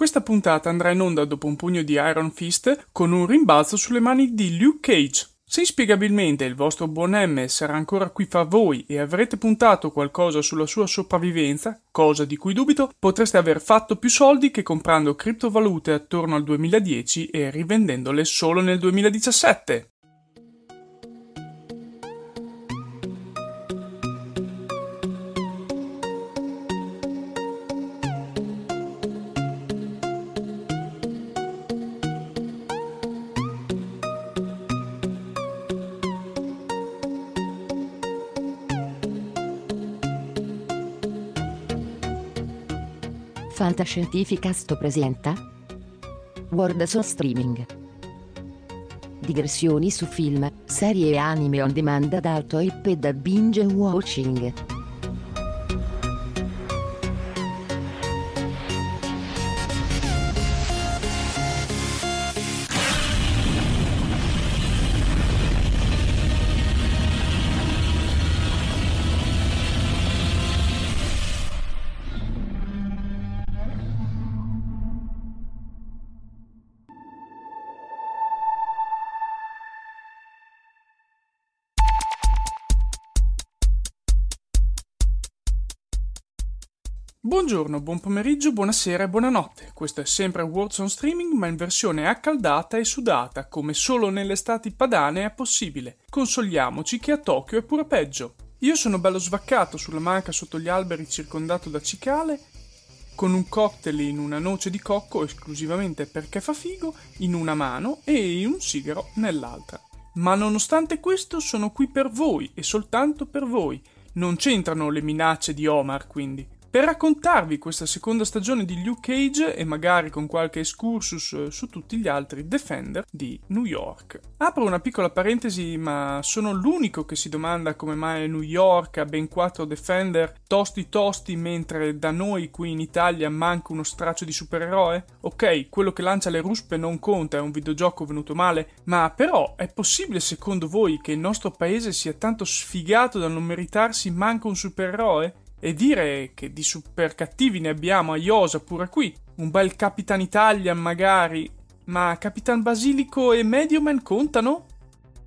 Questa puntata andrà in onda dopo un pugno di Iron Fist con un rimbalzo sulle mani di Luke Cage. Se inspiegabilmente il vostro buon M sarà ancora qui fra voi e avrete puntato qualcosa sulla sua sopravvivenza, cosa di cui dubito, potreste aver fatto più soldi che comprando criptovalute attorno al 2010 e rivendendole solo nel 2017. Fantascientificast presenta World on Streaming Digressioni su film, serie e anime on demand ad alto hype e da binge watching. Buongiorno, buon pomeriggio, buonasera e buonanotte. Questo è sempre Words on Streaming, ma in versione accaldata e sudata, come solo nelle estati padane è possibile. Consoliamoci che a Tokyo è pure peggio. Io sono bello svaccato sulla manca sotto gli alberi circondato da cicale, con un cocktail in una noce di cocco esclusivamente perché fa figo in una mano e un sigaro nell'altra. Ma nonostante questo sono qui per voi e soltanto per voi. Non c'entrano le minacce di Omar, quindi per raccontarvi questa seconda stagione di Luke Cage e magari con qualche excursus eh, su tutti gli altri Defender di New York. Apro una piccola parentesi, ma sono l'unico che si domanda come mai New York ha ben quattro Defender tosti tosti mentre da noi qui in Italia manca uno straccio di supereroe? Ok, quello che lancia le ruspe non conta, è un videogioco venuto male, ma però è possibile secondo voi che il nostro paese sia tanto sfigato da non meritarsi manco un supereroe? E dire che di super cattivi ne abbiamo a Iosa pure qui. Un bel Capitan Italia magari. Ma Capitan Basilico e Medioman contano?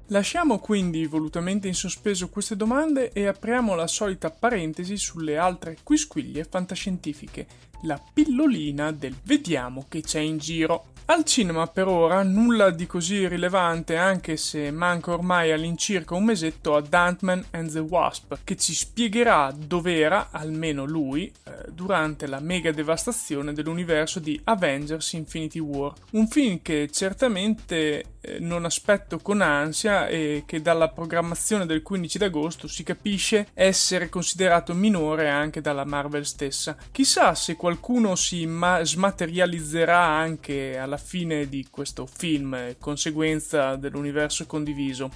Lasciamo quindi volutamente in sospeso queste domande e apriamo la solita parentesi sulle altre quisquiglie fantascientifiche. La pillolina del vediamo che c'è in giro. Al cinema per ora nulla di così rilevante anche se manca ormai all'incirca un mesetto ad Ant-Man and the Wasp che ci spiegherà dov'era, almeno lui, eh, durante la mega devastazione dell'universo di Avengers Infinity War. Un film che certamente eh, non aspetto con ansia e che dalla programmazione del 15 d'agosto si capisce essere considerato minore anche dalla Marvel stessa. Chissà se qualcuno si ma- smaterializzerà anche alla fine di questo film, conseguenza dell'universo condiviso.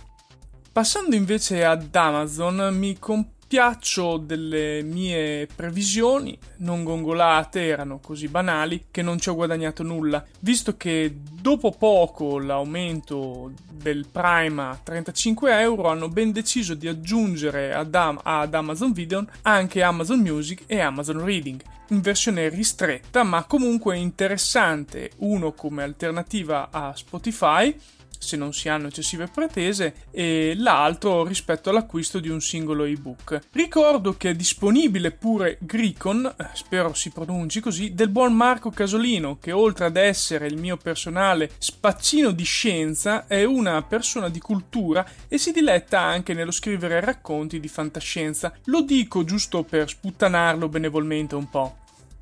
Passando invece ad Amazon, mi comp- Piaccio delle mie previsioni, non gongolate, erano così banali che non ci ho guadagnato nulla, visto che dopo poco l'aumento del Prime a 35 euro hanno ben deciso di aggiungere ad, Am- ad Amazon Video anche Amazon Music e Amazon Reading, in versione ristretta ma comunque interessante, uno come alternativa a Spotify se non si hanno eccessive pretese, e l'altro rispetto all'acquisto di un singolo ebook. Ricordo che è disponibile pure Gricon, eh, spero si pronunci così, del buon Marco Casolino, che oltre ad essere il mio personale spaccino di scienza, è una persona di cultura e si diletta anche nello scrivere racconti di fantascienza. Lo dico giusto per sputtanarlo benevolmente un po'.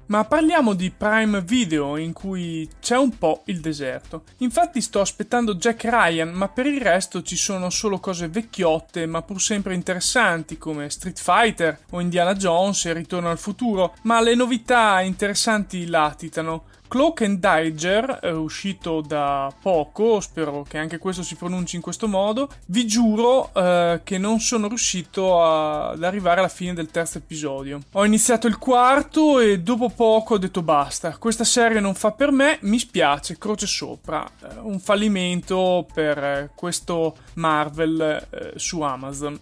Ma parliamo di Prime Video in cui c'è un po' il deserto. Infatti sto aspettando Jack Ryan, ma per il resto ci sono solo cose vecchiotte ma pur sempre interessanti come Street Fighter o Indiana Jones e Ritorno al futuro, ma le novità interessanti latitano. Cloak and Dagger, eh, uscito da poco, spero che anche questo si pronunci in questo modo, vi giuro eh, che non sono riuscito a, ad arrivare alla fine del terzo episodio. Ho iniziato il quarto e dopo poco ho detto basta, questa serie non fa per me, mi spiace, croce sopra. Eh, un fallimento per eh, questo Marvel eh, su Amazon.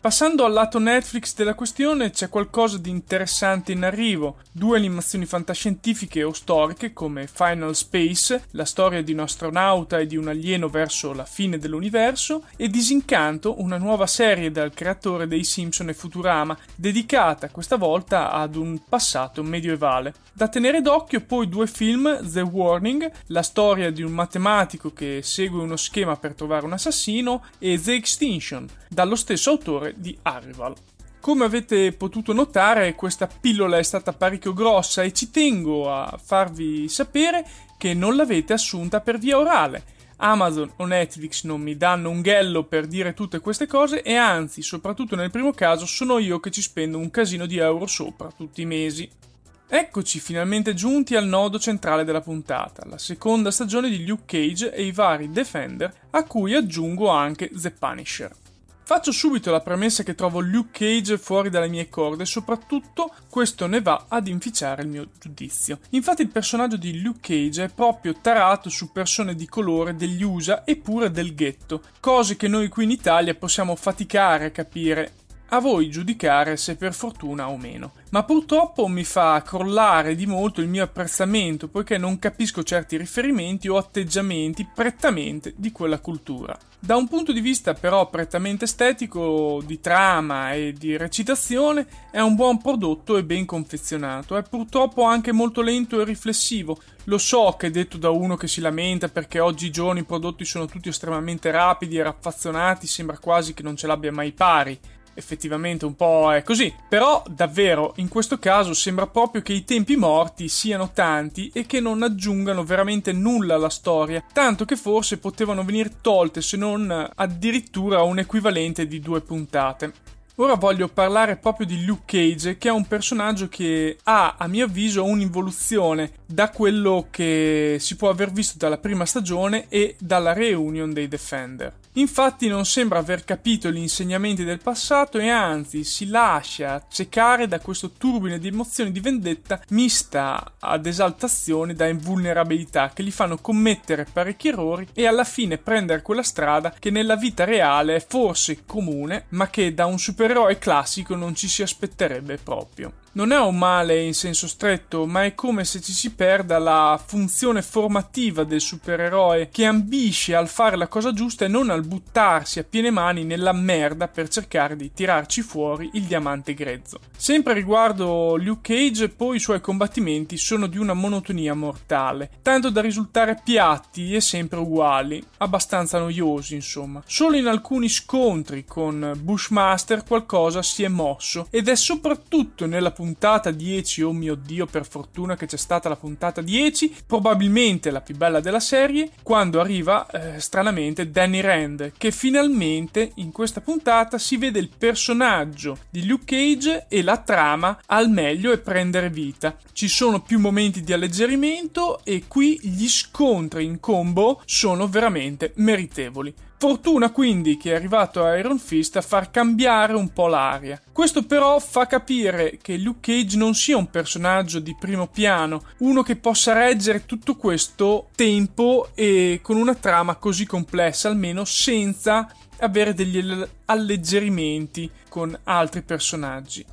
Passando al lato Netflix della questione, c'è qualcosa di interessante in arrivo. Due animazioni fantascientifiche o storiche come Final Space, la storia di un astronauta e di un alieno verso la fine dell'universo, e Disincanto, una nuova serie dal creatore dei Simpson e Futurama, dedicata questa volta ad un passato medievale. Da tenere d'occhio poi due film, The Warning, la storia di un matematico che segue uno schema per trovare un assassino, e The Extinction, dallo stesso autore di Arrival. Come avete potuto notare, questa pillola è stata parecchio grossa e ci tengo a farvi sapere che non l'avete assunta per via orale. Amazon o Netflix non mi danno un ghello per dire tutte queste cose e anzi, soprattutto nel primo caso, sono io che ci spendo un casino di euro sopra tutti i mesi. Eccoci finalmente giunti al nodo centrale della puntata, la seconda stagione di Luke Cage e i vari Defender, a cui aggiungo anche The Punisher. Faccio subito la premessa che trovo Luke Cage fuori dalle mie corde e soprattutto questo ne va ad inficiare il mio giudizio. Infatti il personaggio di Luke Cage è proprio tarato su persone di colore degli USA e pure del ghetto, cose che noi qui in Italia possiamo faticare a capire a voi giudicare se per fortuna o meno. Ma purtroppo mi fa crollare di molto il mio apprezzamento poiché non capisco certi riferimenti o atteggiamenti prettamente di quella cultura. Da un punto di vista però prettamente estetico, di trama e di recitazione, è un buon prodotto e ben confezionato. È purtroppo anche molto lento e riflessivo. Lo so che è detto da uno che si lamenta perché oggigiorno i prodotti sono tutti estremamente rapidi e raffazzonati, sembra quasi che non ce l'abbia mai pari effettivamente un po' è così. Però davvero in questo caso sembra proprio che i tempi morti siano tanti e che non aggiungano veramente nulla alla storia, tanto che forse potevano venire tolte se non addirittura un equivalente di due puntate. Ora voglio parlare proprio di Luke Cage, che è un personaggio che ha, a mio avviso, un'involuzione da quello che si può aver visto dalla prima stagione e dalla reunion dei Defender. Infatti non sembra aver capito gli insegnamenti del passato e anzi si lascia accecare da questo turbine di emozioni di vendetta mista ad esaltazione da invulnerabilità che gli fanno commettere parecchi errori e alla fine prendere quella strada che nella vita reale è forse comune ma che da un supereroe classico non ci si aspetterebbe proprio non è un male in senso stretto, ma è come se ci si perda la funzione formativa del supereroe che ambisce al fare la cosa giusta e non al buttarsi a piene mani nella merda per cercare di tirarci fuori il diamante grezzo. Sempre riguardo Luke Cage, poi i suoi combattimenti sono di una monotonia mortale, tanto da risultare piatti e sempre uguali, abbastanza noiosi insomma. Solo in alcuni scontri con Bushmaster qualcosa si è mosso ed è soprattutto nella puntata 10, oh mio dio, per fortuna che c'è stata la puntata 10, probabilmente la più bella della serie, quando arriva eh, stranamente Danny Rand, che finalmente in questa puntata si vede il personaggio di Luke Cage e la trama al meglio e prendere vita. Ci sono più momenti di alleggerimento e qui gli scontri in combo sono veramente meritevoli. Fortuna quindi che è arrivato Iron Fist a far cambiare un po' l'aria. Questo però fa capire che Luke Cage non sia un personaggio di primo piano, uno che possa reggere tutto questo tempo e con una trama così complessa, almeno senza avere degli alleggerimenti con altri personaggi.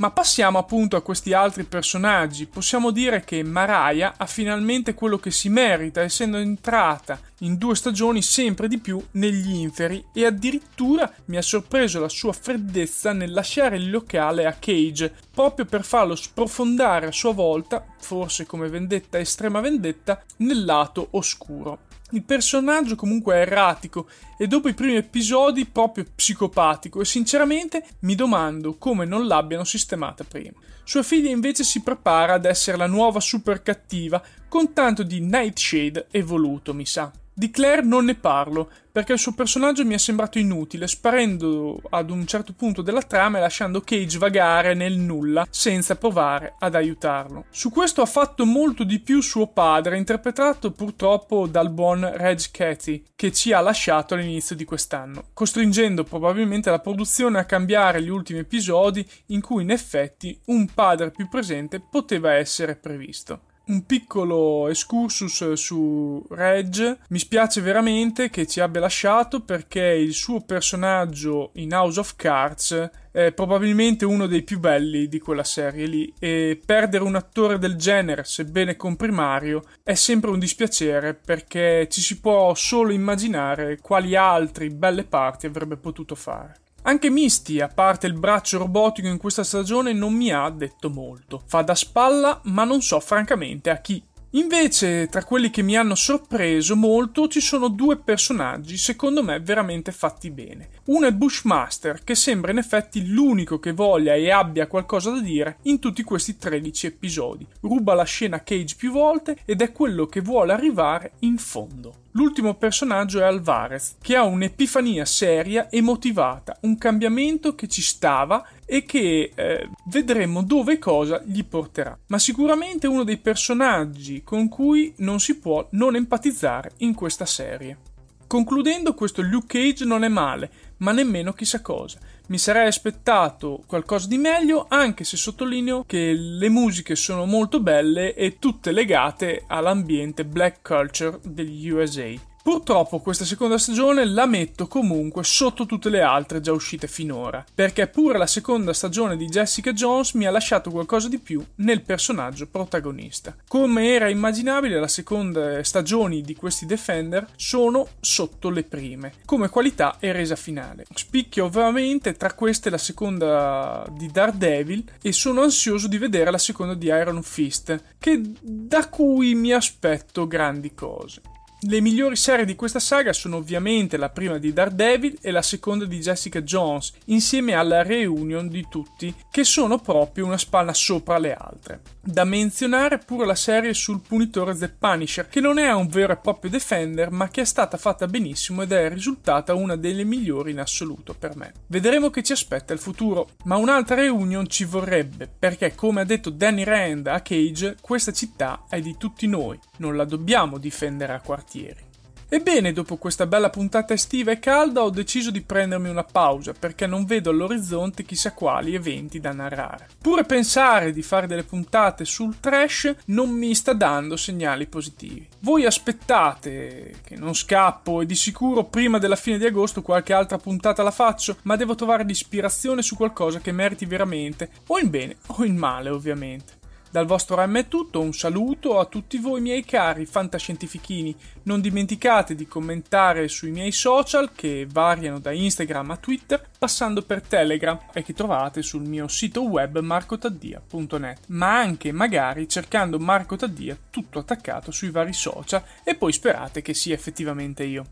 Ma passiamo appunto a questi altri personaggi. Possiamo dire che Mariah ha finalmente quello che si merita, essendo entrata in due stagioni sempre di più negli inferi e addirittura mi ha sorpreso la sua freddezza nel lasciare il locale a Cage, proprio per farlo sprofondare a sua volta, forse come vendetta estrema vendetta, nel lato oscuro. Il personaggio comunque è erratico e dopo i primi episodi proprio psicopatico e sinceramente mi domando come non l'abbiano sistemata prima. Sua figlia invece si prepara ad essere la nuova super cattiva con tanto di Nightshade evoluto, mi sa. Di Claire non ne parlo, perché il suo personaggio mi è sembrato inutile, sparendo ad un certo punto della trama e lasciando Cage vagare nel nulla senza provare ad aiutarlo. Su questo ha fatto molto di più suo padre, interpretato purtroppo dal buon Reg Cathy, che ci ha lasciato all'inizio di quest'anno, costringendo probabilmente la produzione a cambiare gli ultimi episodi in cui in effetti un padre più presente poteva essere previsto un piccolo excursus su Reg. Mi spiace veramente che ci abbia lasciato perché il suo personaggio in House of Cards è probabilmente uno dei più belli di quella serie lì e perdere un attore del genere, sebbene comprimario, è sempre un dispiacere perché ci si può solo immaginare quali altri belle parti avrebbe potuto fare. Anche Misty, a parte il braccio robotico in questa stagione, non mi ha detto molto. Fa da spalla, ma non so francamente a chi. Invece, tra quelli che mi hanno sorpreso molto, ci sono due personaggi, secondo me, veramente fatti bene. Uno è Bushmaster, che sembra in effetti l'unico che voglia e abbia qualcosa da dire in tutti questi 13 episodi. Ruba la scena Cage più volte ed è quello che vuole arrivare in fondo. L'ultimo personaggio è Alvarez, che ha un'epifania seria e motivata, un cambiamento che ci stava e che eh, vedremo dove e cosa gli porterà. Ma sicuramente uno dei personaggi con cui non si può non empatizzare in questa serie. Concludendo, questo Luke Cage non è male, ma nemmeno chissà cosa. Mi sarei aspettato qualcosa di meglio, anche se sottolineo che le musiche sono molto belle e tutte legate all'ambiente black culture degli USA. Purtroppo questa seconda stagione la metto comunque sotto tutte le altre già uscite finora, perché pure la seconda stagione di Jessica Jones mi ha lasciato qualcosa di più nel personaggio protagonista. Come era immaginabile, le seconde stagioni di questi Defender sono sotto le prime, come qualità e resa finale. Spicchia ovviamente tra queste la seconda di Daredevil e sono ansioso di vedere la seconda di Iron Fist, che da cui mi aspetto grandi cose. Le migliori serie di questa saga sono ovviamente la prima di Daredevil e la seconda di Jessica Jones, insieme alla reunion di tutti, che sono proprio una spalla sopra le altre. Da menzionare pure la serie sul punitore The Punisher, che non è un vero e proprio Defender, ma che è stata fatta benissimo ed è risultata una delle migliori in assoluto per me. Vedremo che ci aspetta il futuro, ma un'altra reunion ci vorrebbe, perché come ha detto Danny Rand a Cage, questa città è di tutti noi, non la dobbiamo difendere a quartieri. Ebbene, dopo questa bella puntata estiva e calda ho deciso di prendermi una pausa perché non vedo all'orizzonte chissà quali eventi da narrare. Pure pensare di fare delle puntate sul trash non mi sta dando segnali positivi. Voi aspettate che non scappo e di sicuro prima della fine di agosto qualche altra puntata la faccio, ma devo trovare l'ispirazione su qualcosa che meriti veramente, o in bene o in male ovviamente. Dal vostro RAM è tutto, un saluto a tutti voi miei cari fantascientifichini. Non dimenticate di commentare sui miei social che variano da Instagram a Twitter, passando per Telegram e che trovate sul mio sito web marcotaddia.net, ma anche magari cercando Marco Taddia tutto attaccato sui vari social e poi sperate che sia effettivamente io.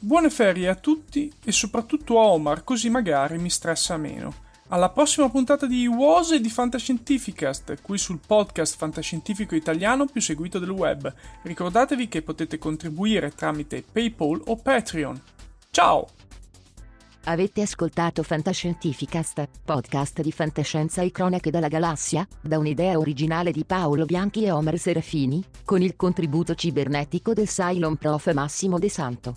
Buone ferie a tutti e soprattutto a Omar, così magari mi stressa meno. Alla prossima puntata di WOS e di Fantascientificast, qui sul podcast fantascientifico italiano più seguito del web. Ricordatevi che potete contribuire tramite PayPal o Patreon. Ciao! Avete ascoltato Fantascientificast, podcast di fantascienza e cronache dalla galassia, da un'idea originale di Paolo Bianchi e Omer Serafini, con il contributo cibernetico del Cylon Prof Massimo De Santo.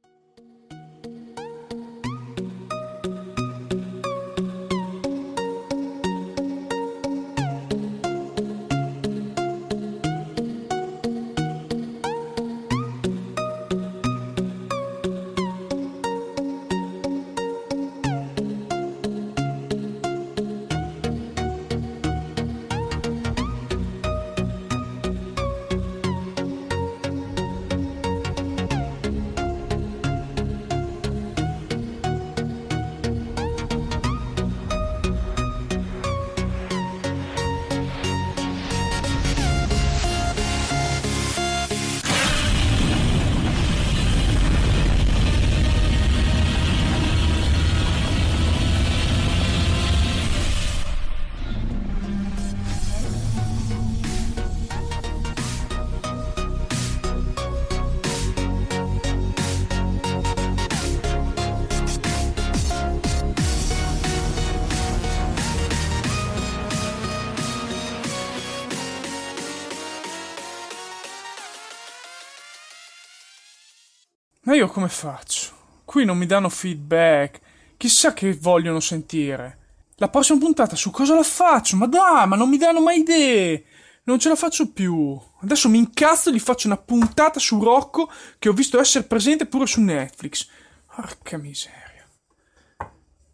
Ma io come faccio? Qui non mi danno feedback. Chissà che vogliono sentire. La prossima puntata su cosa la faccio? Ma dai, ma non mi danno mai idee. Non ce la faccio più. Adesso mi incazzo e gli faccio una puntata su Rocco che ho visto essere presente pure su Netflix. Porca miseria.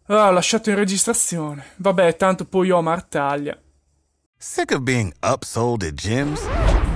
Ah, ho lasciato in registrazione. Vabbè, tanto poi Omar taglia. Sick of being upsold at gyms?